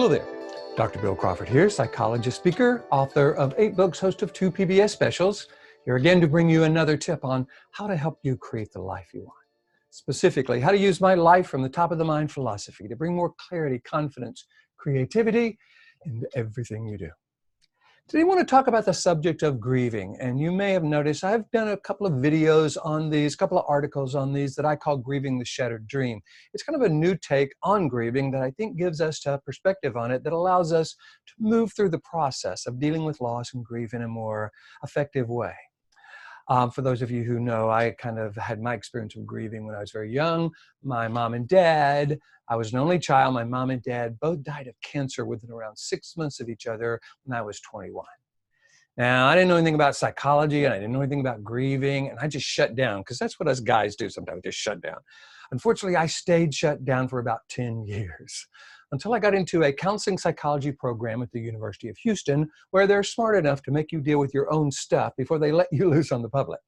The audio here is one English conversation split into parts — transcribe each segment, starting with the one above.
Hello there. Dr. Bill Crawford here, psychologist, speaker, author of eight books, host of two PBS specials. Here again to bring you another tip on how to help you create the life you want. Specifically, how to use my life from the top of the mind philosophy to bring more clarity, confidence, creativity into everything you do. Today I want to talk about the subject of grieving. And you may have noticed I've done a couple of videos on these, a couple of articles on these that I call Grieving the Shattered Dream. It's kind of a new take on grieving that I think gives us a perspective on it that allows us to move through the process of dealing with loss and grief in a more effective way. Um, for those of you who know, I kind of had my experience of grieving when I was very young. My mom and dad, I was an only child. My mom and dad both died of cancer within around six months of each other when I was 21. Now, I didn't know anything about psychology and I didn't know anything about grieving, and I just shut down because that's what us guys do sometimes, just shut down. Unfortunately, I stayed shut down for about 10 years until I got into a counseling psychology program at the University of Houston where they're smart enough to make you deal with your own stuff before they let you loose on the public.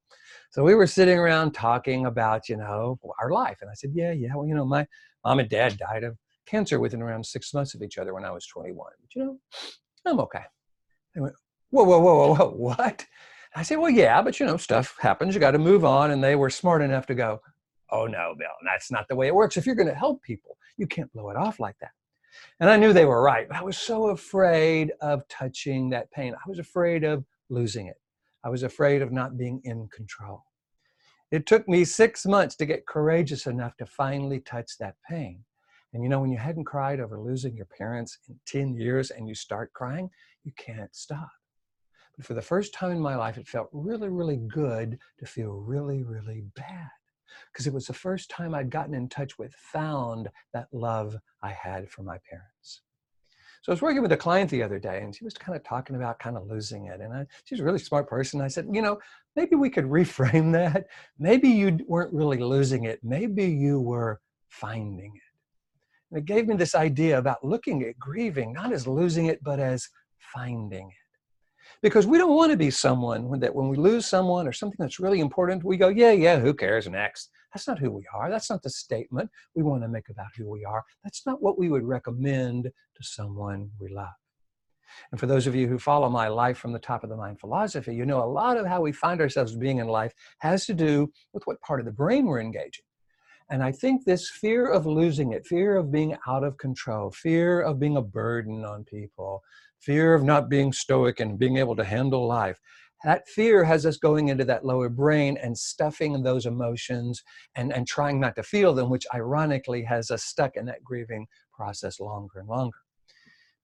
So we were sitting around talking about, you know, our life. And I said, yeah, yeah, well, you know, my mom and dad died of cancer within around six months of each other when I was 21. But, you know, I'm okay. They went, whoa, whoa, whoa, whoa, whoa, what? I said, well, yeah, but you know, stuff happens. You got to move on. And they were smart enough to go, oh no, Bill, that's not the way it works. If you're going to help people, you can't blow it off like that. And I knew they were right. I was so afraid of touching that pain. I was afraid of losing it. I was afraid of not being in control. It took me six months to get courageous enough to finally touch that pain. And you know, when you hadn't cried over losing your parents in 10 years and you start crying, you can't stop. But for the first time in my life, it felt really, really good to feel really, really bad because it was the first time I'd gotten in touch with, found that love I had for my parents. So I was working with a client the other day and she was kind of talking about kind of losing it. And I, she's a really smart person. I said, you know, maybe we could reframe that. Maybe you weren't really losing it. Maybe you were finding it. And it gave me this idea about looking at grieving, not as losing it, but as finding it because we don't want to be someone that when we lose someone or something that's really important, we go, yeah, yeah, who cares next? That's not who we are. That's not the statement we want to make about who we are. That's not what we would recommend to someone we love. And for those of you who follow my life from the top of the mind philosophy, you know a lot of how we find ourselves being in life has to do with what part of the brain we're engaging. And I think this fear of losing it, fear of being out of control, fear of being a burden on people, fear of not being stoic and being able to handle life. That fear has us going into that lower brain and stuffing those emotions and, and trying not to feel them, which ironically has us stuck in that grieving process longer and longer.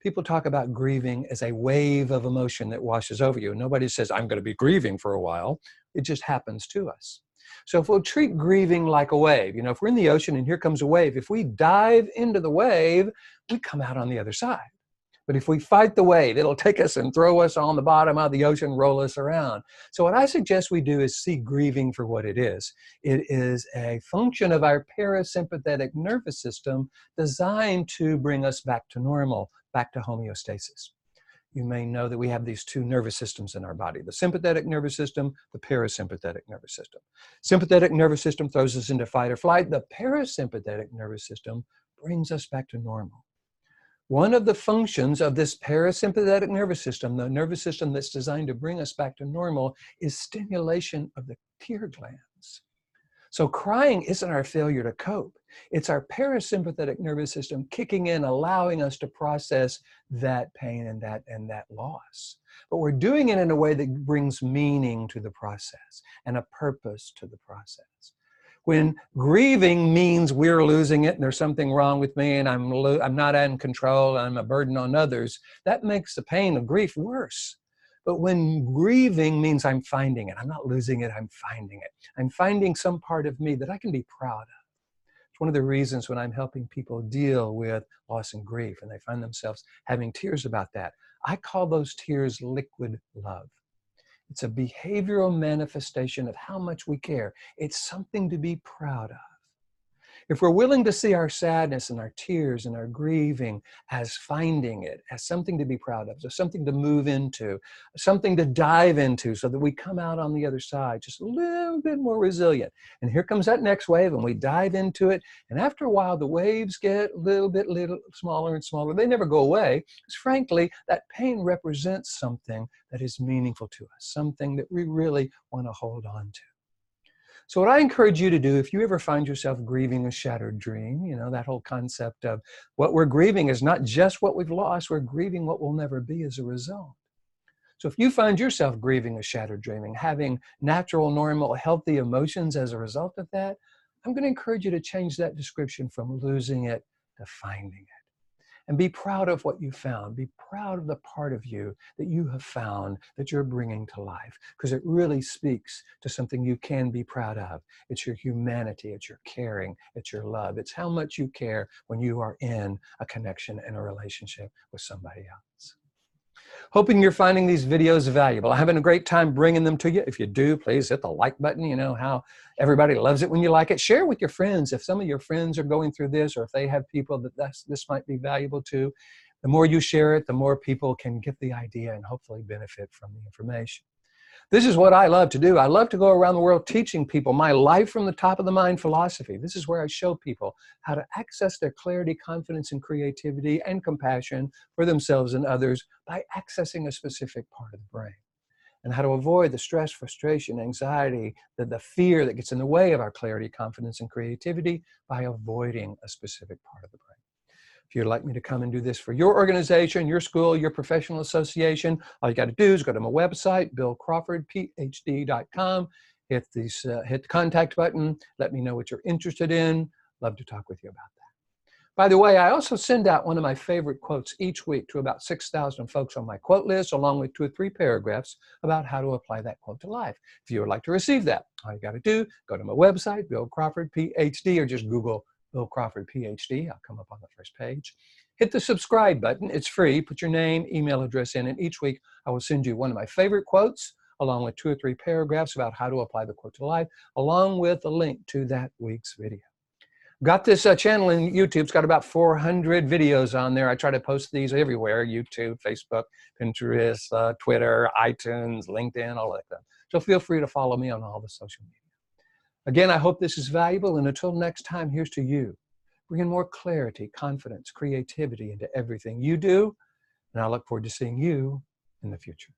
People talk about grieving as a wave of emotion that washes over you. Nobody says, I'm going to be grieving for a while. It just happens to us. So if we'll treat grieving like a wave, you know, if we're in the ocean and here comes a wave, if we dive into the wave, we come out on the other side. But if we fight the wave, it'll take us and throw us on the bottom of the ocean, roll us around. So what I suggest we do is see grieving for what it is. It is a function of our parasympathetic nervous system designed to bring us back to normal, back to homeostasis. You may know that we have these two nervous systems in our body, the sympathetic nervous system, the parasympathetic nervous system. Sympathetic nervous system throws us into fight or flight. The parasympathetic nervous system brings us back to normal. One of the functions of this parasympathetic nervous system, the nervous system that's designed to bring us back to normal, is stimulation of the tear glands. So crying isn't our failure to cope. It's our parasympathetic nervous system kicking in, allowing us to process that pain and that, and that loss. But we're doing it in a way that brings meaning to the process and a purpose to the process. When grieving means we're losing it and there's something wrong with me and I'm, I'm not in control, I'm a burden on others, that makes the pain of grief worse. But when grieving means I'm finding it, I'm not losing it, I'm finding it. I'm finding some part of me that I can be proud of. It's one of the reasons when I'm helping people deal with loss and grief and they find themselves having tears about that, I call those tears liquid love. It's a behavioral manifestation of how much we care. It's something to be proud of. If we're willing to see our sadness and our tears and our grieving as finding it, as something to be proud of, as something to move into, something to dive into so that we come out on the other side just a little bit more resilient. And here comes that next wave and we dive into it. And after a while, the waves get a little bit little smaller and smaller. They never go away because frankly, that pain represents something that is meaningful to us, something that we really want to hold on to. So what I encourage you to do, if you ever find yourself grieving a shattered dream, you know, that whole concept of what we're grieving is not just what we've lost, we're grieving what will never be as a result. So if you find yourself grieving a shattered dreaming, having natural, normal, healthy emotions as a result of that, I'm going to encourage you to change that description from losing it to finding it and be proud of what you found. Be proud of the part of you that you have found that you're bringing to life because it really speaks to something you can be proud of. It's your humanity, it's your caring, it's your love. It's how much you care when you are in a connection and a relationship with somebody else. Hoping you're finding these videos valuable. I'm having a great time bringing them to you. If you do, please hit the like button. You know how everybody loves it when you like it. Share with your friends. If some of your friends are going through this or if they have people that this might be valuable to, the more you share it, the more people can get the idea and hopefully benefit from the information. This is what I love to do. I love to go around the world teaching people my life from the top of the mind philosophy. This is where I show people how to access their clarity, confidence, and creativity and compassion for themselves and others by accessing a specific part of the brain and how to avoid the stress, frustration, anxiety, the, the fear that gets in the way of our clarity, confidence, and creativity by avoiding a specific part of the brain. If you'd like me to come and do this for your organization, your school, your professional association, all you got to do is go to my website, billcrawfordphd.com, hit, these, uh, hit the contact button, let me know what you're interested in. Love to talk with you about that. By the way, I also send out one of my favorite quotes each week to about 6,000 folks on my quote list, along with two or three paragraphs about how to apply that quote to life. If you would like to receive that, all you got to do, go to my website, Bill Crawford, PhD, or just Google Bill Crawford, PhD. I'll come up on the first page. Hit the subscribe button. It's free. Put your name, email address in, and each week I will send you one of my favorite quotes, along with two or three paragraphs about how to apply the quote to life, along with a link to that week's video. Got this uh, channel in YouTube. It's got about 400 videos on there. I try to post these everywhere, YouTube, Facebook, Pinterest, uh, Twitter, iTunes, LinkedIn, all that stuff. So feel free to follow me on all the social media. Again, I hope this is valuable, and until next time, here's to you. Bringing more clarity, confidence, creativity into everything you do, and I look forward to seeing you in the future.